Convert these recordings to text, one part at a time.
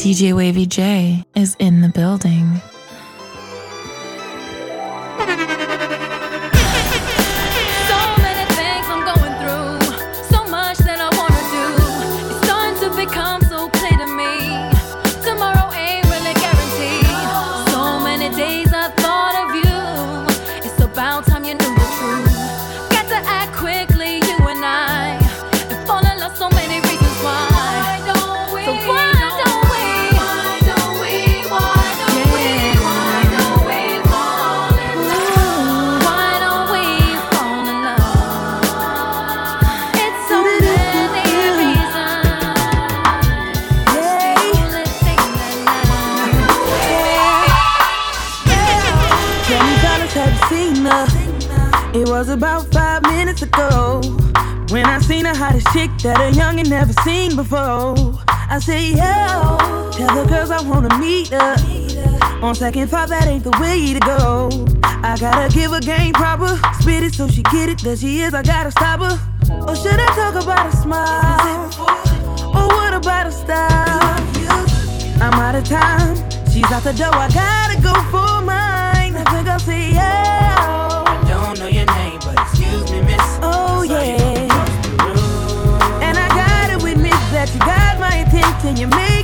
DJ Wavy J is in the building. Chick that a youngin' never seen before. I say, yo, tell the girls I wanna meet her. On second thought, that ain't the way to go. I gotta give her game proper, spit it so she get it. That she is, I gotta stop her. Or should I talk about a smile? Or what about a style? I'm out of time, she's out the door, I gotta go for mine. Excuse me, miss. Oh, yeah And I gotta admit that you got my attention. You're making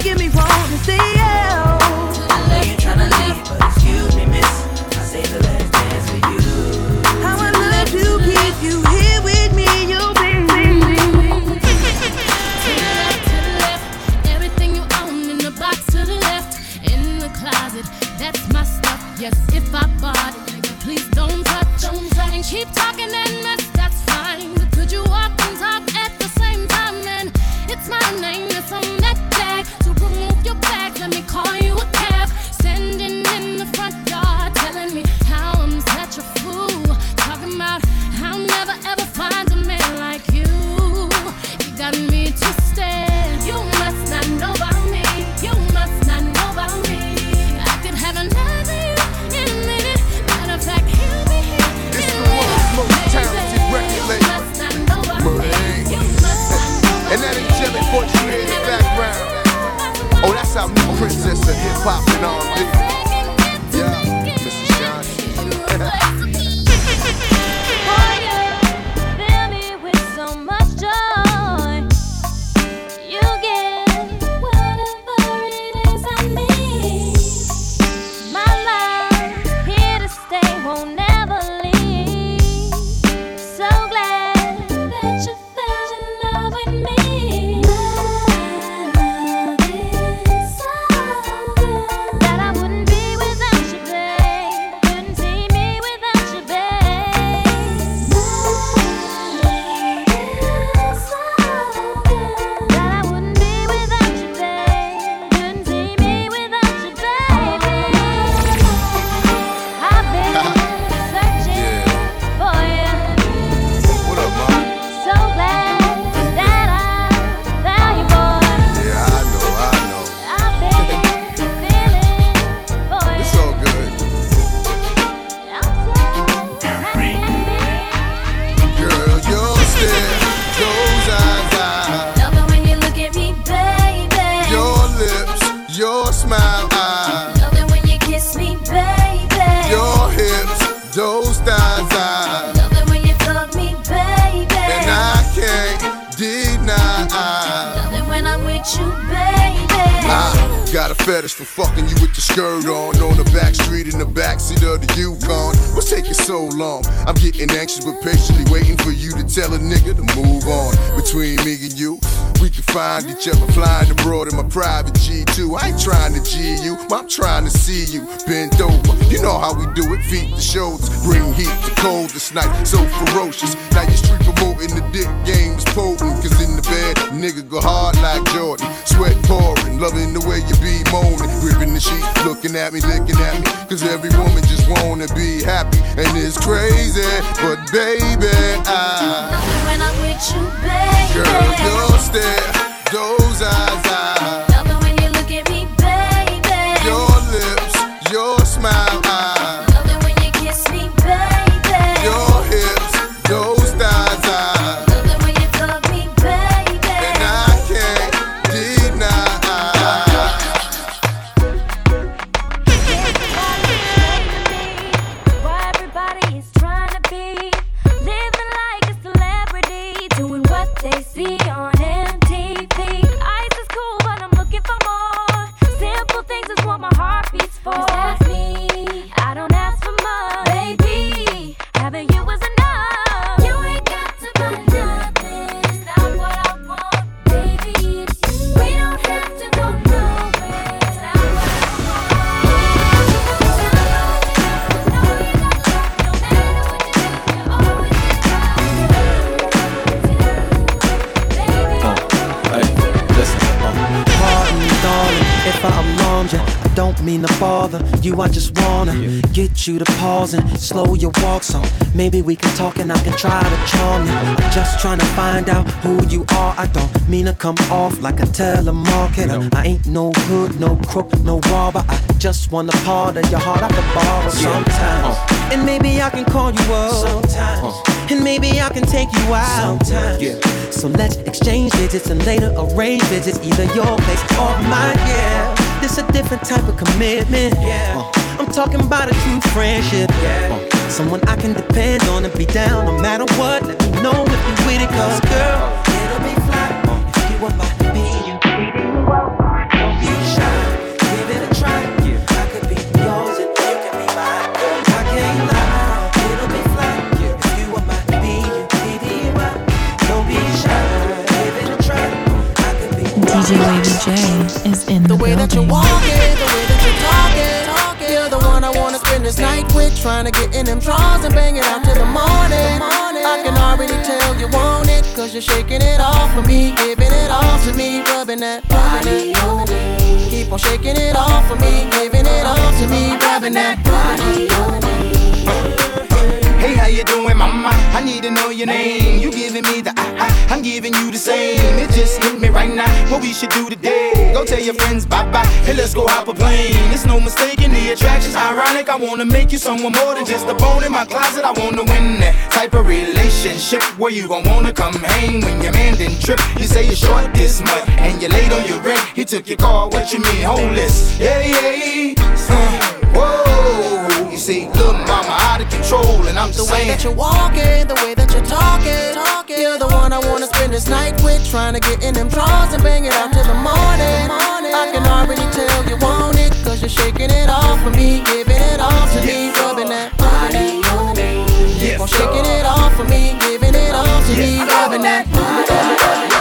skirt on. On the back street in the backseat of the Yukon. What's taking so long? I'm getting anxious but patiently waiting for you to tell a nigga to move on. Between me and find each other flying abroad in my private G2. I ain't trying to G you, I'm trying to see you bend over. You know how we do it, feet to shoulders, bring heat to cold this night, so ferocious. Now you street promoting the dick game is potent, cause in the bed, nigga go hard like Jordan. Sweat pouring, loving the way you be moaning, gripping the sheet, looking at me, licking at me. Cause every woman just wanna be happy, and it's crazy. But baby, I. When I'm with you, baby. Girl, your stare, those eyes, you to pause and slow your walk so maybe we can talk and I can try to charm you. I'm just trying to find out who you are. I don't mean to come off like a telemarketer. I ain't no hood, no crook, no robber. I just want a part of your heart I can borrow sometimes. And maybe I can call you up sometimes. And maybe I can take you out sometimes. Yeah. So let's exchange digits and later arrange visits, either your place or mine. Yeah, this a different type of commitment. Yeah, uh, I'm talking about a true friendship. Yeah, uh, someone I can depend on and be down no matter what. Let me know if you with it, cause girl, it'll be fly if you being. Don't be shy, give it a try. I could be yours and you can be mine. I can't lie, it'll be fly if you want my being. Baby. Don't be shy, give it a try. I could be DJ Wavy J is in the, The way that you building. walk it, the this night with. Trying to get in them drawers and bang it out till the morning. I can already tell you want it, cause you're shaking it off for me. Giving it off to me, rubbing that body on. Keep on shaking it off for me, giving it off to me, rubbing that body on. Hey, how you doing, mama? I need to know your name. You giving me the I, I, I'm giving you the same. It just What we should do today? Go tell your friends bye bye. Hey, let's go hop a plane. It's no mistaking the attraction's ironic. I wanna make you someone more than just a bone in my closet. I wanna win that type of relationship where you gon' wanna come hang when your man didn't trip. You say you're short this much and you're late on your rent. He took your car. What you mean, homeless? Yeah, yeah. Uh, see, little mama out of control, and I'm The way saying. that you're walking, the way that you talk talking. You're the one I wanna spend this night with. Trying to get in them drawers and bang it out till the morning. I can already tell you want it, cause you're shaking it off for me. Giving it off to me, rubbing that body on me. Keep on shaking it off for me, giving it off to me, rubbing that body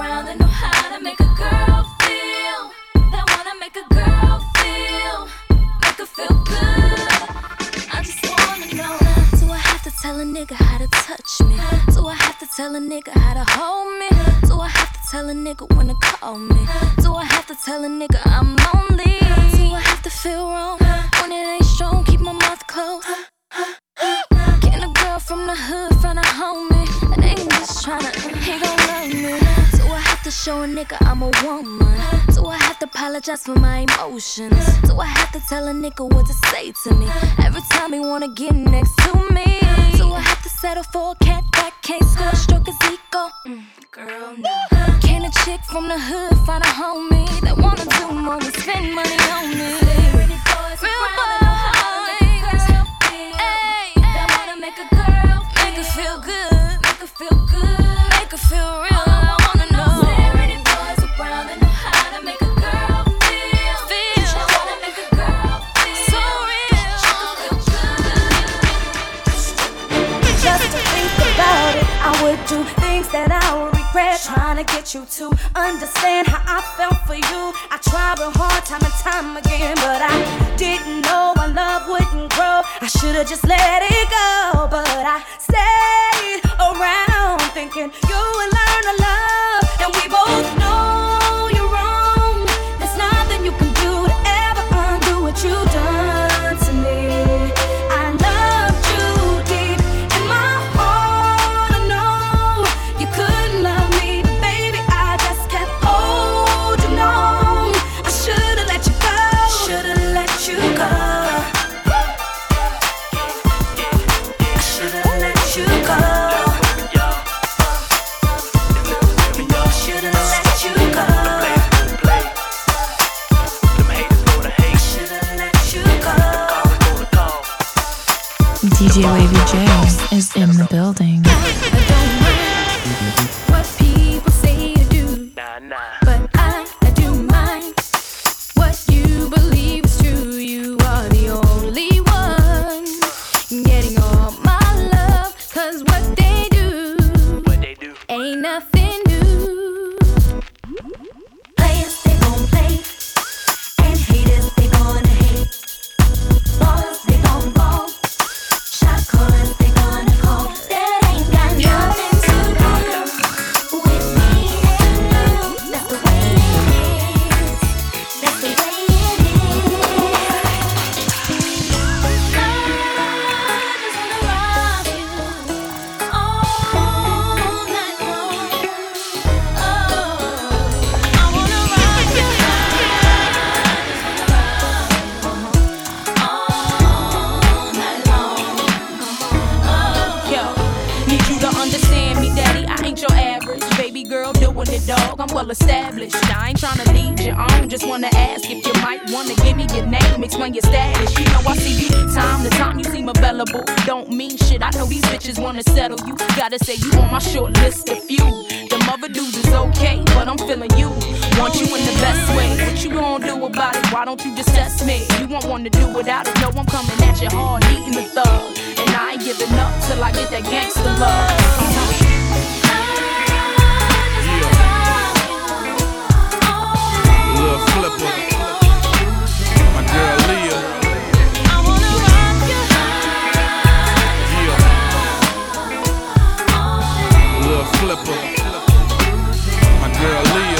around that know how to make a girl feel, that wanna make a girl feel, make her feel good. I just wanna know, do I have to tell a nigga how to touch me? Do I have to tell a nigga how to hold me? Do I have to tell a nigga when to call me? Do I have to tell a nigga I'm lonely? Do I have to feel wrong when it ain't strong? Keep my mouth closed. Can a girl from the hood find a homie? And ain't just tryna, he gon' love me. To show a nigga I'm a woman? Do I have to apologize for my emotions? Do I have to tell a nigga what to say to me? Every time he wanna get next to me. Do I have to settle for a cat that can't score, stroke his ego? Mm, girl, no. Can a chick from the hood find a homie that wanna do more than spend money on me? Real boys, you to understand how I felt for you. I tried real hard time and time again, but I didn't know my love wouldn't grow. I should've just let it go, but I stayed around thinking you would learn to love, best way. What you gonna do about it? Why don't you just test me? You won't wanna do without it. No, I'm coming at you hard, eating the thug. And I ain't giving up till I get that gangster love. Flipper. My girl Leah. Flipper. My girl Leah.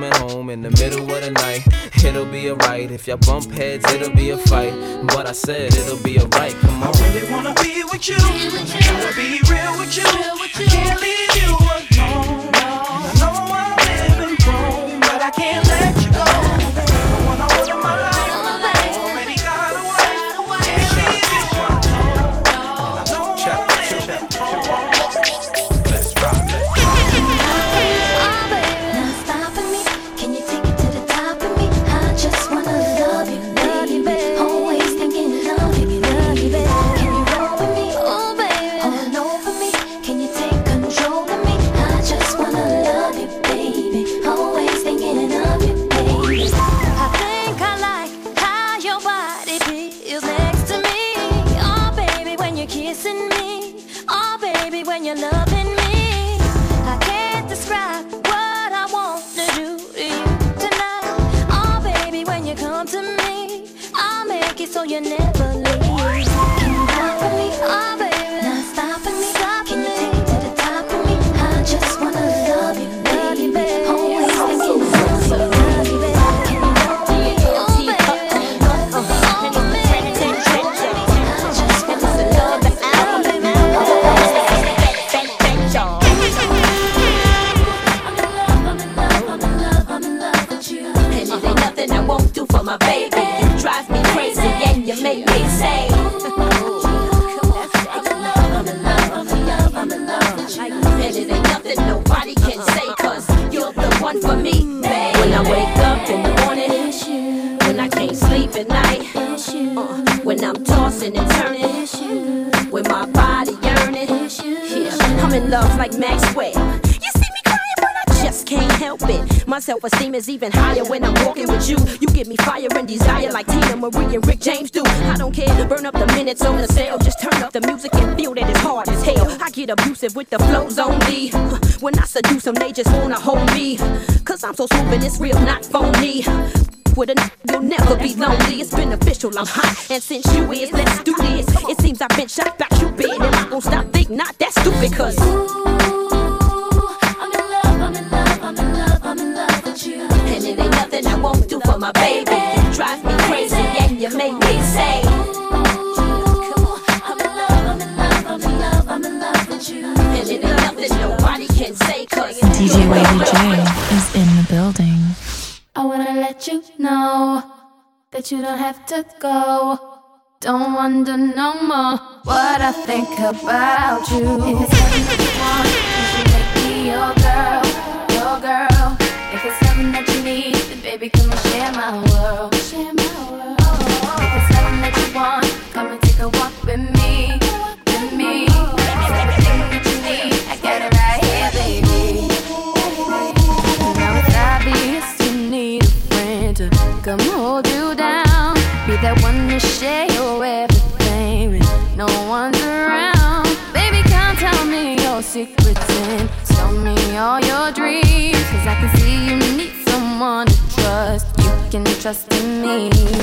home in the middle of the night. It'll be alright. If y'all bump heads, it'll be a fight. But I said it'll be alright. Come on. really wanna be with you. Wanna be real with you. I can't leave you alone. Is even higher when I'm walking with you. You give me fire and desire like Teena Marie and Rick James do. I don't care, to burn up the minutes on the sale. Just turn up the music and feel that it's hard as hell. I get abusive with the flows on me. When I seduce them, they just wanna hold me. Cause I'm so smooth and it's real, not phony. With a n- you'll never be lonely. It's beneficial, I'm hot. And since you is, let's do this. It seems I've been shot by Cupid. And I won't stop, think not that stupid, cause. And it ain't nothing I won't do for my baby. You drive me crazy and you make me say. And it ain't nothing nobody can say, cause. DJ Wavy J is in the building. I wanna let you know that you don't have to go. Don't wonder no more what I think about you. If it's something that you want, you should make me your girl, your girl. If it's something that you need, then baby come and share my world, me.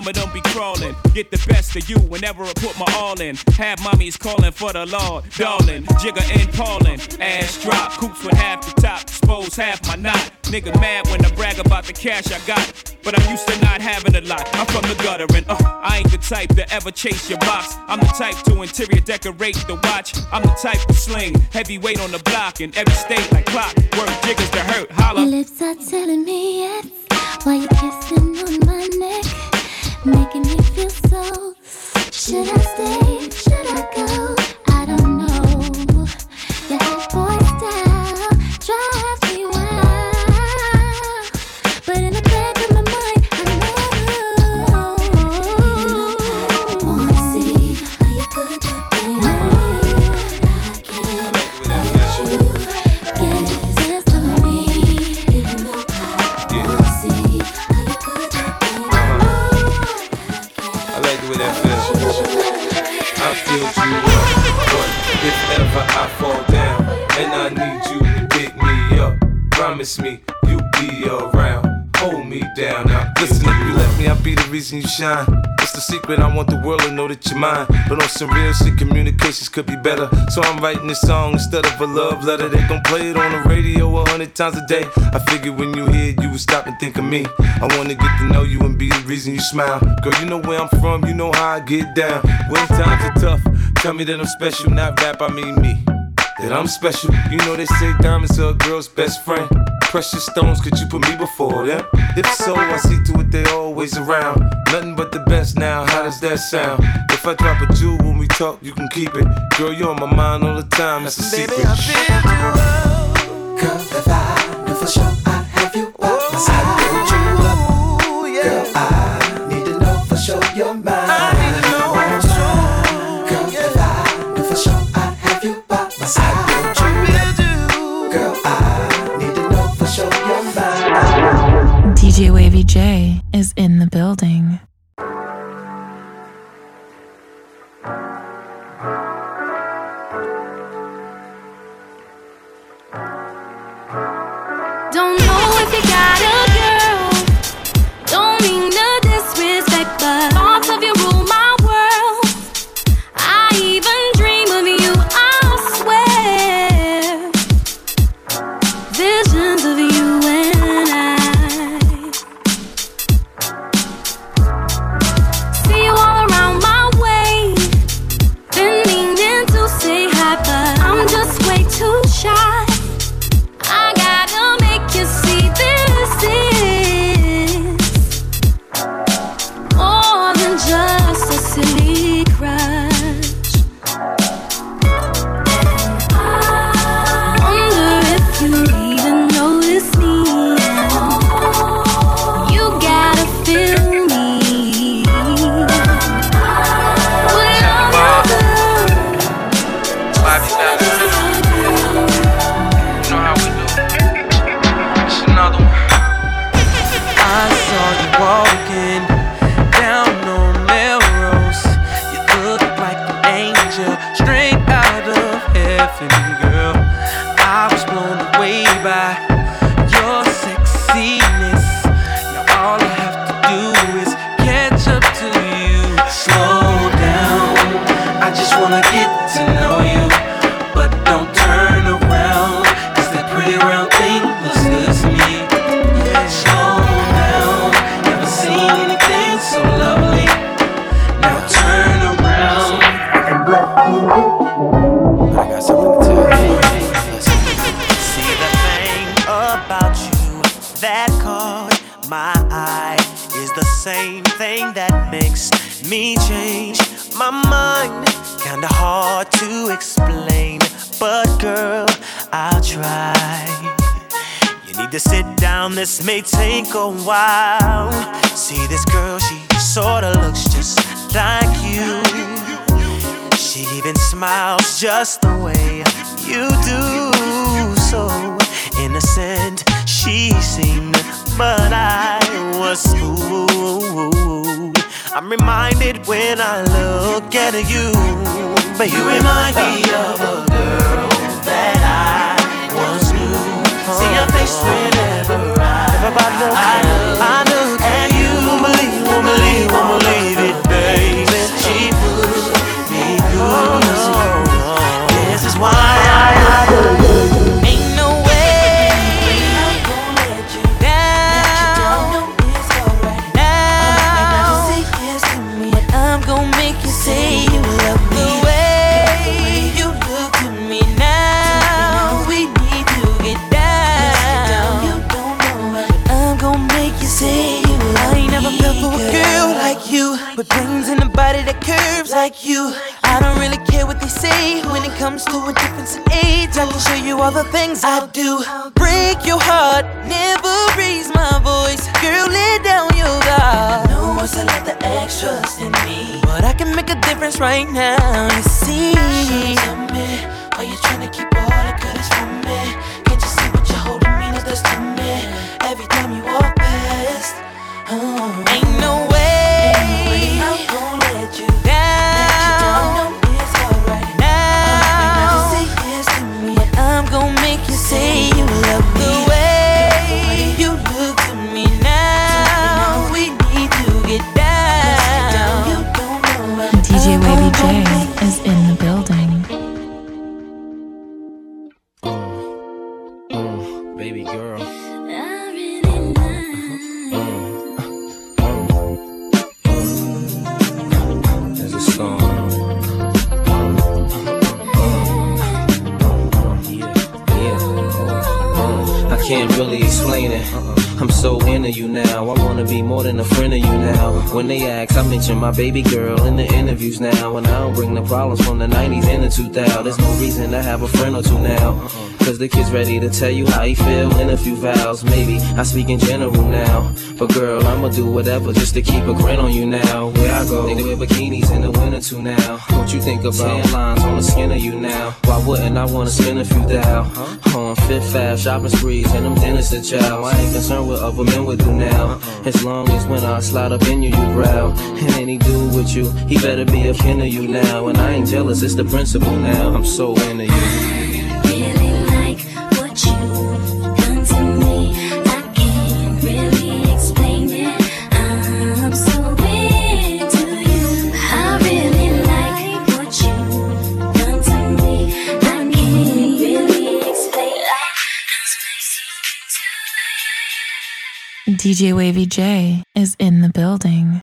Some of them be crawling. Get the best of you whenever I put my all in. Have mommies calling for the law, darling. Jigga and Paulin', ass drop, coops with half the top, expose half my knot. Nigga mad when I brag about the cash I got, but I'm used to not having a lot. I'm from the gutter and uh, I ain't the type to ever chase your box. I'm the type to interior decorate the watch. I'm the type to sling heavyweight on the block in every state like clock. Work jiggers to hurt, holla. Your lips are telling me yes Why you're kissing on my neck, making me feel so. Should I stay? Should I go? I don't know. Your head boy Reason you shine. It's the secret, I want the world to know that you're mine. But on some real shit, communications could be better. So I'm writing this song instead of a love letter. They gon' play it on the radio a hundred times a day. I figured when you hear it, you would stop and think of me. I wanna get to know you and be the reason you smile. Girl, you know where I'm from, you know how I get down. When times are tough, tell me that I'm special, not rap, I mean me. That I'm special. You know they say diamonds are a girl's best friend. Precious stones, could you put me before them? If so, I see to it they always around. Nothing but the best now, how does that sound? If I drop a jewel when we talk, you can keep it. Girl, you're on my mind all the time, it's a secret. Girl, if I knew for sure eye is the same thing that makes me change my mind. Kinda hard to explain, but girl, I'll try. You need to sit down, this may take a while. See this girl, she sorta looks just like you. She even smiles just the way you do. So innocent she seemed, but I was fooled. I'm reminded when I look at you, but you remind me of a girl that I once knew. See your face whenever I, I look, I look Ain't no ask, my baby girl in the interviews now. And I don't bring the problems from the 90s and the 2000s. There's no reason to have a friend or two now. Cause the kid's ready to tell you how he feel in a few vows. Maybe I speak in general now. But girl, I'ma do whatever just to keep a grin on you now. Where I go, they wear bikinis in the winter too now. What you think about tan lines on the skin of you now? Why wouldn't I wanna spend a few thou? On Fifth Ave, shopping sprees, and them dinners to chow. I ain't concerned what other men would do now. As long as when I slide up in you, you growl. And any dude with you, he better be a kin of you now. And I ain't jealous, it's the principle now. I'm so into you. DJ Wavy J is in the building.